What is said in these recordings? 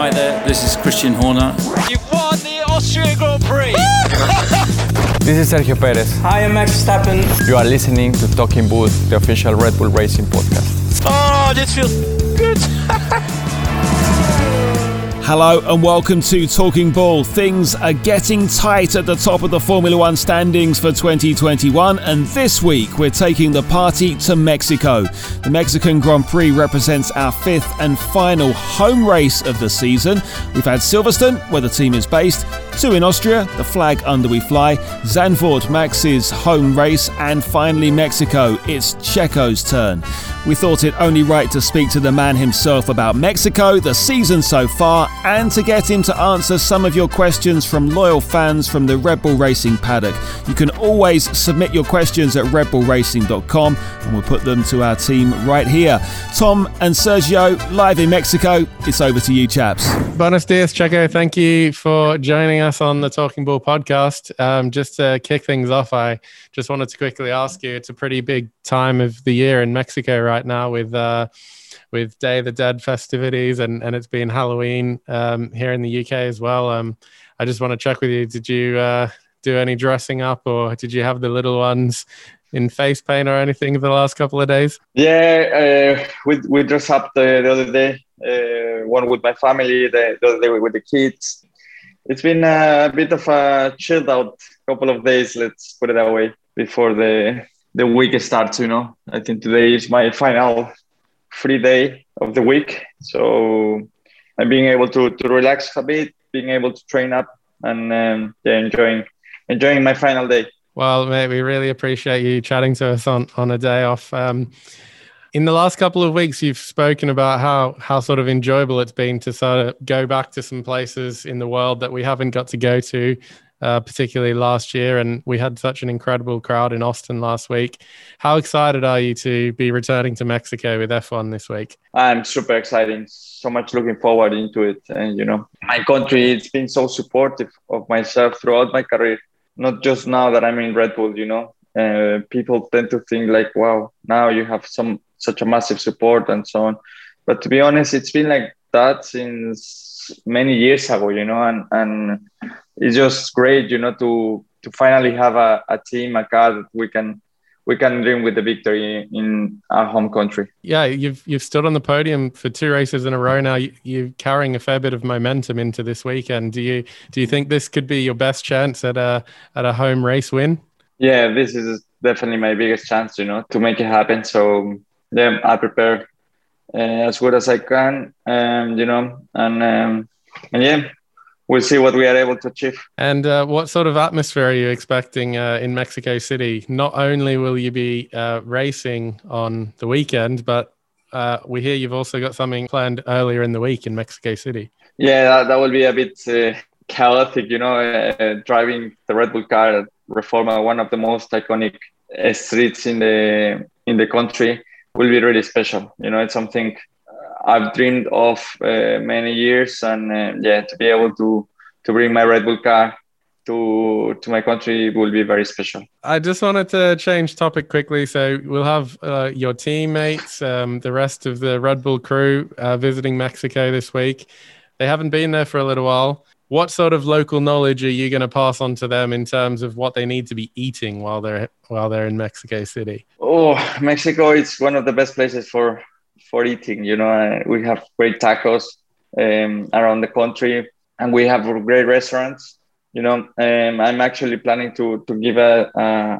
Hi there, this is Christian Horner. You've won the Austrian Grand Prix. This is Sergio Perez. Hi, I'm Max Verstappen. You are listening to Talking Bull, the official Red Bull Racing podcast. Oh, this feels good. Hello and welcome to Talking Bull. Things are getting tight at the top of the Formula One standings for 2021, and this week we're taking the party to Mexico. The Mexican Grand Prix represents our fifth and final home race of the season. We've had Silverstone, where the team is based, two in Austria, the flag under we fly, Zandvoort, Max's home race, and finally Mexico. It's Checo's turn. We thought it only right to speak to the man himself about Mexico, the season so far, and to get him to answer some of your questions from loyal fans from the Red Bull Racing paddock. You can always submit your questions at redbullracing.com and we'll put them to our team right here. Tom and Sergio, live in Mexico. It's over to you, chaps. Buenos dias, Checo. Thank you for joining us on the Talking Bull podcast. Um, just to kick things off, I just wanted to quickly ask you it's a pretty big time of the year in Mexico right now with. Uh, with Day of the Dead festivities, and, and it's been Halloween um, here in the UK as well. Um, I just want to check with you. Did you uh, do any dressing up, or did you have the little ones in face paint or anything the last couple of days? Yeah, uh, we we dressed up the, the other day. Uh, one with my family, the, the other day with the kids. It's been a bit of a chilled out couple of days. Let's put it that way before the the week starts. You know, I think today is my final free day of the week. So I'm being able to, to relax a bit, being able to train up and um, yeah, enjoying enjoying my final day. Well, mate, we really appreciate you chatting to us on, on a day off. Um, in the last couple of weeks, you've spoken about how how sort of enjoyable it's been to sort of go back to some places in the world that we haven't got to go to uh, particularly last year. And we had such an incredible crowd in Austin last week. How excited are you to be returning to Mexico with F1 this week? I'm super excited. So much looking forward into it. And, you know, my country, it's been so supportive of myself throughout my career, not just now that I'm in Red Bull, you know. Uh, people tend to think like, wow, now you have some such a massive support and so on. But to be honest, it's been like that since many years ago, you know, and, and it's just great, you know, to to finally have a, a team, a car that we can we can dream with the victory in our home country. Yeah, you've you've stood on the podium for two races in a row now. You, are carrying a fair bit of momentum into this weekend. Do you do you think this could be your best chance at a at a home race win? Yeah, this is definitely my biggest chance, you know, to make it happen. So yeah, I prepare uh, as good as I can, um, you know, and um, and yeah, we'll see what we are able to achieve. And uh, what sort of atmosphere are you expecting uh, in Mexico City? Not only will you be uh, racing on the weekend, but uh, we hear you've also got something planned earlier in the week in Mexico City. Yeah, that, that will be a bit uh, chaotic, you know, uh, driving the Red Bull car at Reforma, one of the most iconic streets in the in the country, will be really special. You know, it's something I've dreamed of uh, many years, and uh, yeah, to be able to to bring my Red Bull car to to my country will be very special. I just wanted to change topic quickly. So we'll have uh, your teammates, um, the rest of the Red Bull crew, uh, visiting Mexico this week. They haven't been there for a little while. What sort of local knowledge are you going to pass on to them in terms of what they need to be eating while they're while they're in Mexico City? Oh, Mexico is one of the best places for for eating. You know, we have great tacos um, around the country, and we have great restaurants. You know, um, I'm actually planning to to give a,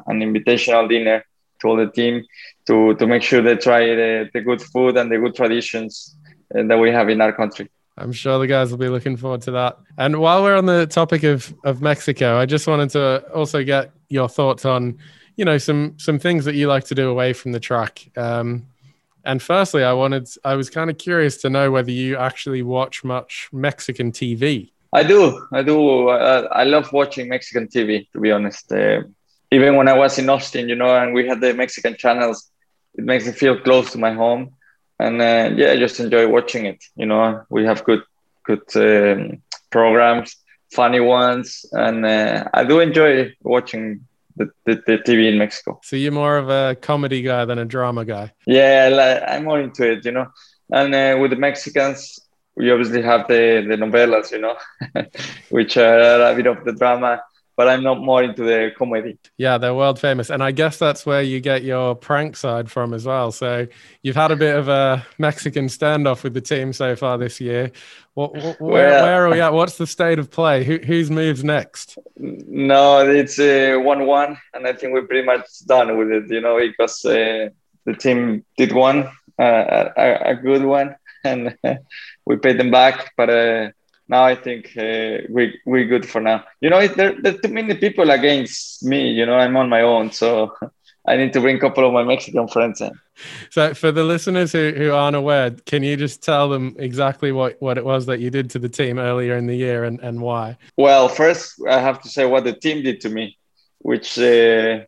an invitational dinner to all the team to to make sure they try the, the good food and the good traditions uh, that we have in our country. I'm sure the guys will be looking forward to that. And while we're on the topic of of Mexico, I just wanted to also get your thoughts on, you know, some some things that you like to do away from the track. Um, and firstly, I wanted, I was kind of curious to know whether you actually watch much Mexican TV. I do. I do. Uh, I love watching Mexican TV, to be honest. Uh, even when I was in Austin, you know, and we had the Mexican channels, it makes me feel close to my home. And uh, yeah, I just enjoy watching it. You know, we have good, good um, programs, funny ones, and uh, I do enjoy watching the, the, the, TV in Mexico. So you're more of a comedy guy than a drama guy. Yeah, I'm more into it, you know. And uh, with the Mexicans, we obviously have the the novelas, you know, which are a bit of the drama. But I'm not more into the comedy. Yeah, they're world famous, and I guess that's where you get your prank side from as well. So you've had a bit of a Mexican standoff with the team so far this year. What, what, where, Well- where are we at? What's the state of play? Who, whose moves next? No, it's uh, one-one, and I think we're pretty much done with it. You know, because uh, the team did one, uh, a, a good one, and we paid them back. But uh, now I think uh, we we're good for now. You know, there there are too many people against me. You know, I'm on my own, so I need to bring a couple of my Mexican friends in. So for the listeners who, who aren't aware, can you just tell them exactly what, what it was that you did to the team earlier in the year and, and why? Well, first I have to say what the team did to me, which uh,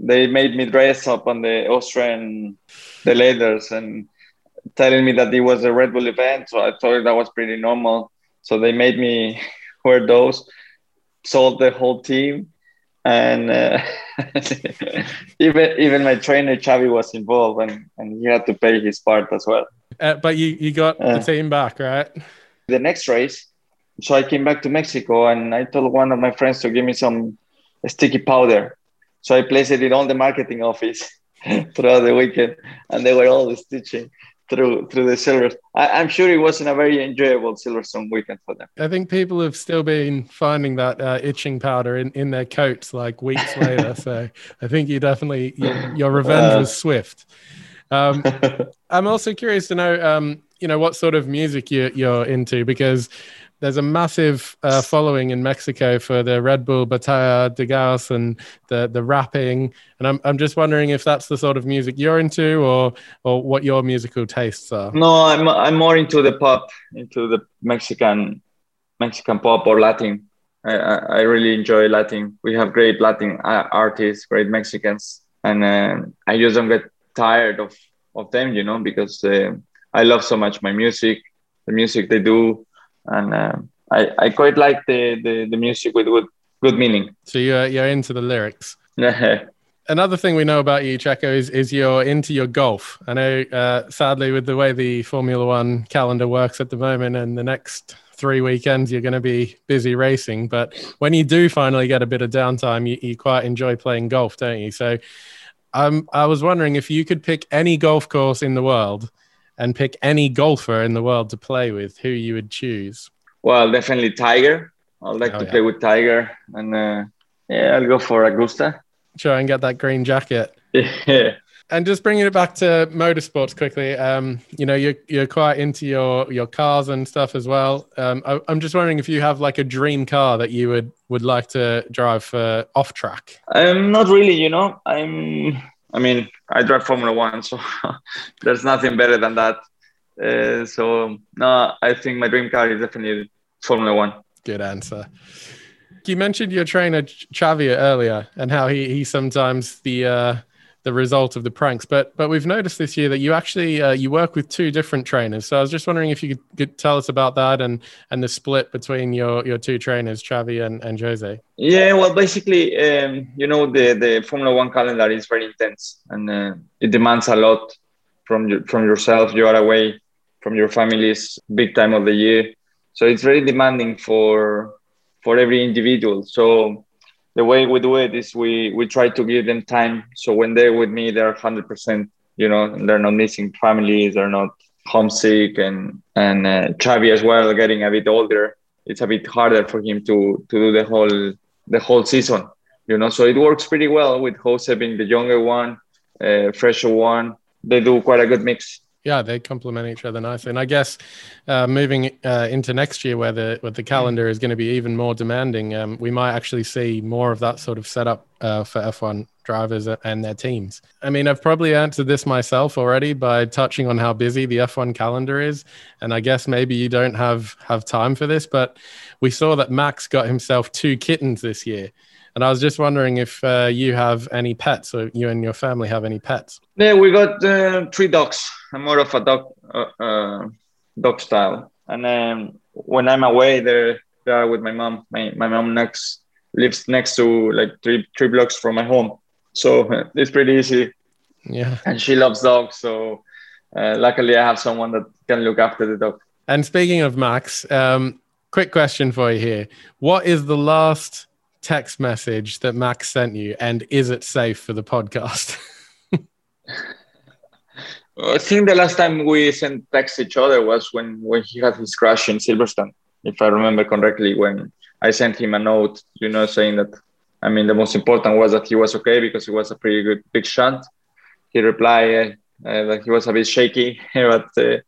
they made me dress up on the Austrian the leathers and telling me that it was a Red Bull event. So I thought that was pretty normal. So they made me wear those, sold the whole team, and uh, even even my trainer Chavi was involved, and, and he had to pay his part as well. Uh, but you, you got the Uh. team back, right? the next race. So I came back to Mexico and I told one of my friends to give me some sticky powder. So I placed it in all the marketing office throughout the weekend and they were all stitching through through the silvers. I, I'm sure it wasn't a very enjoyable Silverstone weekend for them. I think people have still been finding that uh, itching powder in, in their coats like weeks later. So I think you definitely, your, your revenge Uh. was swift. Um, I'm also curious to know, um, you know, what sort of music you, you're into because there's a massive uh, following in Mexico for the Red Bull Batalla de Gallos and the the rapping, and I'm I'm just wondering if that's the sort of music you're into, or or what your musical tastes are. No, I'm I'm more into the pop, into the Mexican Mexican pop or Latin. I, I, I really enjoy Latin. We have great Latin uh, artists, great Mexicans, and um I just don't get tired of of them, you know, because uh, I love so much my music, the music they do, and um I I quite like the the, the music with good good meaning. So you're you're into the lyrics. Another thing we know about you, Checo, is is you're into your golf. I know, uh, sadly, with the way the Formula One calendar works at the moment, and the next three weekends you're going to be busy racing. But when you do finally get a bit of downtime, you, you quite enjoy playing golf, don't you? So, um, I was wondering if you could pick any golf course in the world and pick any golfer in the world to play with, who you would choose. well, definitely Tiger. I'd like Oh, to yeah. play with Tiger, and uh, yeah, I'll go for Augusta. Try and get that green jacket. Yeah. And just bringing it back to motorsports quickly, um, you know, you're you're quite into your your cars and stuff as well. Um, I, I'm just wondering if you have like a dream car that you would would like to drive for off track. I'm not really, you know. I'm. I mean, I drive Formula One, so there's nothing better than that. Uh, so no, I think my dream car is definitely Formula One. Good answer. You mentioned your trainer Xavier earlier and how he he sometimes the uh, the result of the pranks, but but we've noticed this year that you actually uh, you work with two different trainers. So I was just wondering if you could, could tell us about that and and the split between your your two trainers, Xavi and, and Jose. Yeah, well, basically, um, you know, the the Formula One calendar is very intense, and uh, it demands a lot from you, from yourself. You are away from your families big time of the year, so it's very demanding for for every individual. So the way we do it is we we try to give them time. So when they're with me, they're hundred percent. You know, they're not missing families. They're not homesick, and and uh, Xavi as well, getting a bit older. It's a bit harder for him to to do the whole the whole season. You know, so it works pretty well with Jose being the younger one, uh, fresher one. They do quite a good mix. Yeah, they complement each other nicely. And I guess uh, moving uh, into next year, where the where the calendar is going to be even more demanding, um, we might actually see more of that sort of setup uh, for F1 drivers and their teams. I mean, I've probably answered this myself already by touching on how busy the F1 calendar is, and I guess maybe you don't have have time for this, but we saw that Max got himself two kittens this year. And I was just wondering if uh, you have any pets, or you and your family have any pets. Yeah, we got uh, three dogs. I'm more of a dog uh, uh, dog style. And um, when I'm away, they're they are with my mom. My my mom next lives next to like three three blocks from my home, so it's pretty easy. Yeah. And she loves dogs, so uh, luckily I have someone that can look after the dog. And speaking of Max, um, quick question for you here: What is the last text message that Max sent you, and is it safe for the podcast? I think the last time we sent text each other was when when he had his crash in Silverstone, if I remember correctly. When I sent him a note, you know, saying that I mean the most important was that he was okay because it was a pretty good big shunt. He replied uh, that he was a bit shaky, but uh,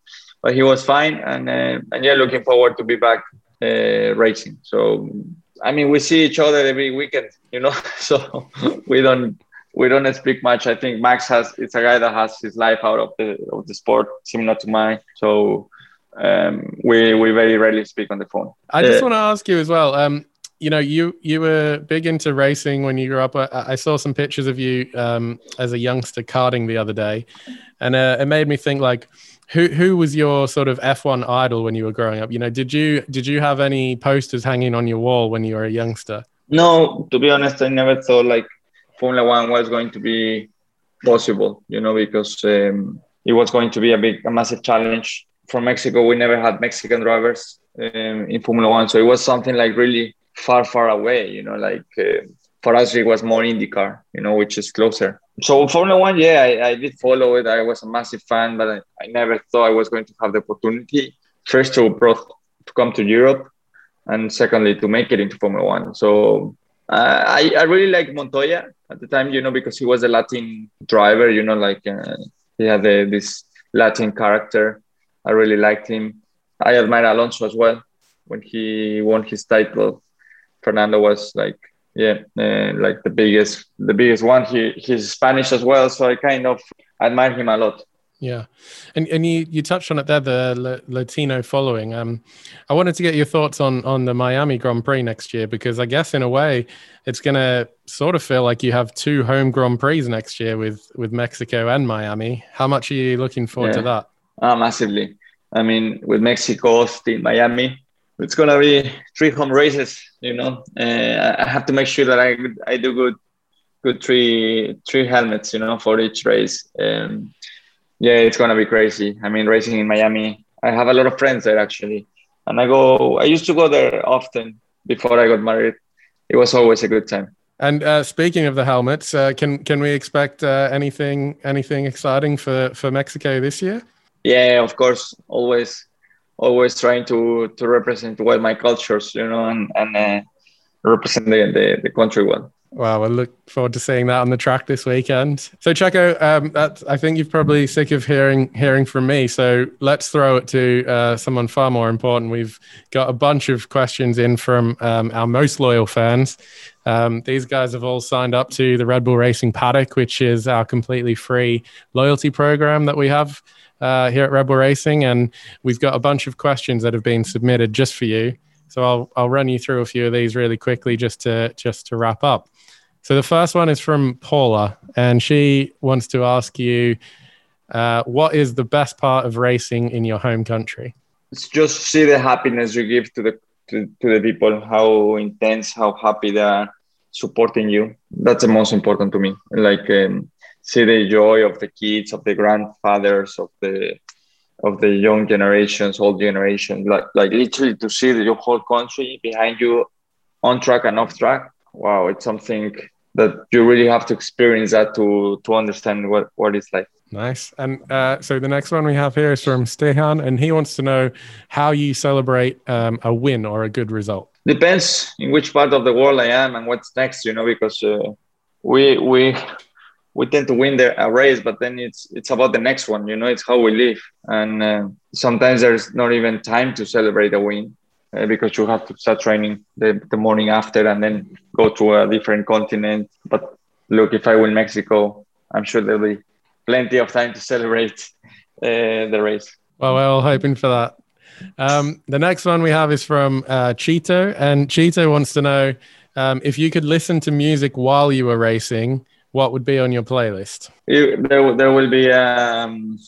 but he was fine, and uh, and yeah, looking forward to be back uh, racing. So I mean, we see each other every weekend, you know, so we don't we don't speak much. I think Max has it's a guy that has his life out of the of the sport, similar to mine. So um, we we very rarely speak on the phone. I just uh, want to ask you as well. Um, you know, you you were big into racing when you grew up. I, I saw some pictures of you um, as a youngster karting the other day, and uh, it made me think like, who who was your sort of F1 idol when you were growing up? You know, did you did you have any posters hanging on your wall when you were a youngster? No, to be honest, I never thought like Formula One was going to be possible, you know, because um, it was going to be a big, a massive challenge. From Mexico, we never had Mexican drivers um, in Formula One, so it was something like really far, far away, you know, like uh, for us it was more IndyCar, you know, which is closer. So Formula One, yeah, I, I did follow it. I was a massive fan, but I, I, never thought I was going to have the opportunity first to to come to Europe, and secondly to make it into Formula One. So uh, I, I really like Montoya at the time, you know, because he was a Latin driver, you know, like uh, he had a, this Latin character. I really liked him. I admire Alonso as well. When he won his title, Fernando was like, yeah, uh, like the biggest, the biggest one. He he's Spanish as well, so I kind of admire him a lot. Yeah, and and you you touched on it there, the Latino following. Um, I wanted to get your thoughts on on the Miami Grand Prix next year because I guess in a way it's going to sort of feel like you have two home Grand Prix next year with with Mexico and Miami. How much are you looking forward yeah. to that? Uh, massively. I mean, with Mexico, Austin, Miami, it's gonna be three home races. You know, uh, I have to make sure that I I do good good three three helmets. You know, for each race. Um, yeah, it's gonna be crazy. I mean, racing in Miami. I have a lot of friends there actually, and I go. I used to go there often before I got married. It was always a good time. And uh, speaking of the helmets, uh, can can we expect uh, anything anything exciting for for Mexico this year? Yeah, of course. Always, always trying to to represent well my cultures, you know, and and uh, represent the, the, the country well. Wow, I look forward to seeing that on the track this weekend. So, Checo, um, that, I think you're probably sick of hearing hearing from me. So, let's throw it to uh, someone far more important. We've got a bunch of questions in from um, our most loyal fans. Um, these guys have all signed up to the Red Bull Racing Paddock, which is our completely free loyalty program that we have uh, here at Red Bull Racing, and we've got a bunch of questions that have been submitted just for you. So I'll I'll run you through a few of these really quickly just to just to wrap up. So the first one is from Paula, and she wants to ask you, uh, what is the best part of racing in your home country? It's just see the happiness you give to the to, to the people, how intense, how happy they are supporting you. That's the most important to me. Like um, see the joy of the kids, of the grandfathers, of the of the young generations, old generation. Like like literally to see the whole country behind you, on track and off track. Wow, it's something that you really have to experience that to to understand what what it's like. Nice. And uh, so the next one we have here is from Stehan, and he wants to know how you celebrate um, a win or a good result. Depends in which part of the world I am and what's next, you know, because uh, we we we tend to win the, a race, but then it's it's about the next one, you know. It's how we live, and uh, sometimes there's not even time to celebrate a win uh, because you have to start training the, the morning after and then go to a different continent. But look, if I win Mexico, I'm sure there'll be plenty of time to celebrate uh, the race. Well, we're all hoping for that. Um, the next one we have is from uh, Cheeto, and Cheeto wants to know um, if you could listen to music while you were racing, what would be on your playlist? It, there, there will be um,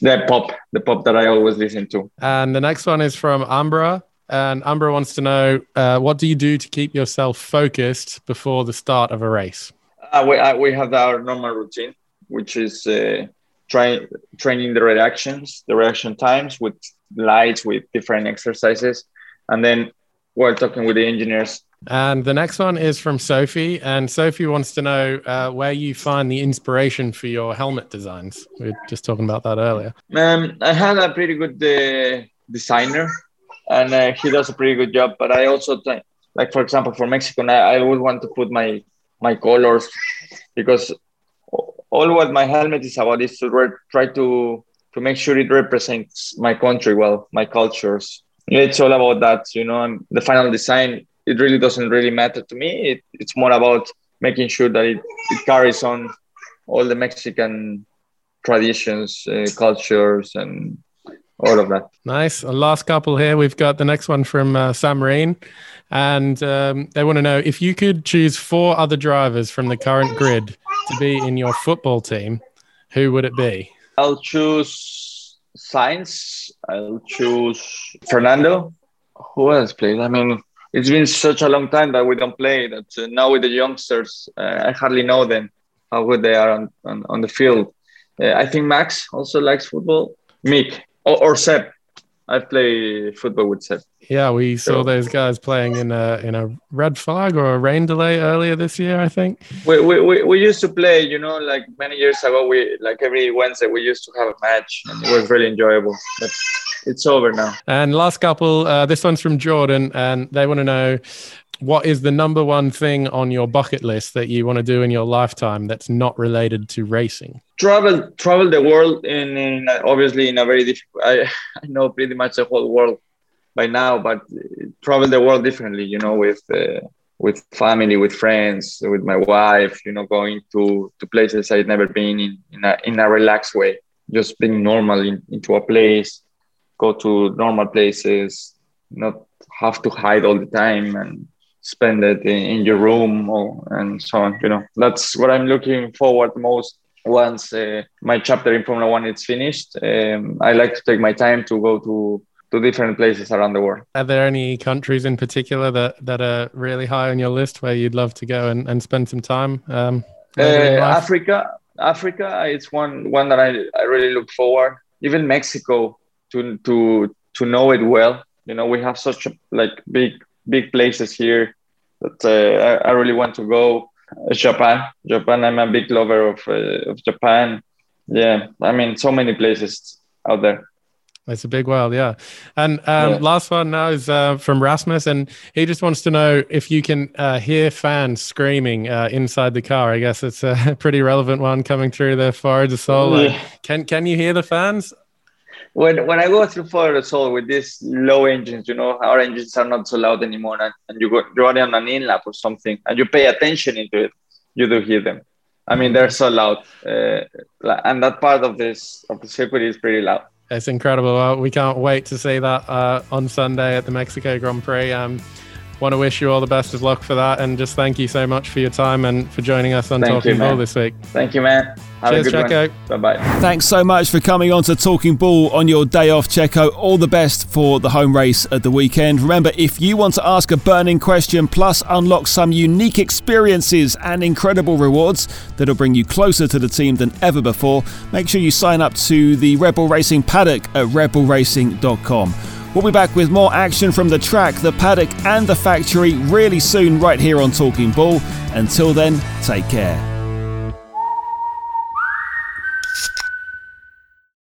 the pop, the pop that I always listen to. And the next one is from Ambra, and Amber wants to know uh, what do you do to keep yourself focused before the start of a race? Uh, we, uh, we have our normal routine, which is uh, try training the reactions, the reaction times with lights, with different exercises, and then we're talking with the engineers. And the next one is from Sophie, and Sophie wants to know uh, where you find the inspiration for your helmet designs. We were just talking about that earlier. Um, I had a pretty good uh, designer, and uh, he does a pretty good job. But I also like for example, for Mexico, I, I would want to put my my colors because all what my helmet is about is to re- try to to make sure it represents my country well, my cultures. It's all about that, you know. And the final design, it really doesn't really matter to me. It, it's more about making sure that it, it carries on all the Mexican traditions, uh, cultures, and all of that. Nice. A last couple here. We've got the next one from uh, Sam Rain, and um, they want to know if you could choose four other drivers from the current grid to be in your football team, who would it be? I'll choose Sainz. I'll choose Fernando. Who else played? I mean, it's been such a long time that we don't play. That uh, now with the youngsters, uh, I hardly know them how good they are on on, on the field. Uh, I think Max also likes football. Mick or, or Seb. I play football with Seb. Yeah, we saw those guys playing in a in a red flag or a rain delay earlier this year, I think. We, we, we, we used to play, you know, like many years ago. We like every Wednesday we used to have a match, and it was really enjoyable. But it's over now. And last couple, uh, this one's from Jordan, and they want to know what is the number one thing on your bucket list that you want to do in your lifetime that's not related to racing? Travel, travel the world in, obviously in a very difficult. I, I know pretty much the whole world by now, but travel the world differently. You know, with uh, with family, with friends, with my wife. You know, going to to places I'd never been in in a in a relaxed way. Just being normal in, into a place, go to normal places, not have to hide all the time and spend it in, in your room or, and so on. You know, that's what I'm looking forward most once uh, my chapter in Formula One is finished. Um, I like to take my time to go to to different places around the world. Are there any countries in particular that, that are really high on your list where you'd love to go and, and spend some time? Um, uh, Africa, Africa is one one that I, I really look forward. Even Mexico to to to know it well. You know, we have such a, like big big places here that uh, I, I, really want to go. Japan, Japan. I'm a big lover of uh, of Japan. Yeah, I mean, so many places out there. It's a big world, yeah. And um, yeah. last one now is uh, from Rasmus, and he just wants to know if you can uh, hear fans screaming uh, inside the car. I guess it's a pretty relevant one coming through the Foro de Sol. Yeah. Can can you hear the fans? When when I go through Foro de Sol with these low engines, you know, our engines are not so loud anymore, and, and you go you're on an in lap or something, and you pay attention into it, you do hear them. I mean, they're so loud, uh, and that part of this of the circuit is pretty loud. It's incredible. Well, we can't wait to see that uh, on Sunday at the Mexico Grand Prix. Um, want to wish you all the best of luck for that, and just thank you so much for your time and for joining us on thank Talking you, Bull this week. Thank you, man. Have Cheers, Checo. Bye bye. Thanks so much for coming on to Talking Bull on your day off, Checo. All the best for the home race at the weekend. Remember, if you want to ask a burning question plus unlock some unique experiences and incredible rewards that'll bring you closer to the team than ever before, make sure you sign up to the Red Bull Racing Paddock at redbullracing.com. We'll be back with more action from the track, the paddock, and the factory really soon, right here on Talking Bull. Until then, take care.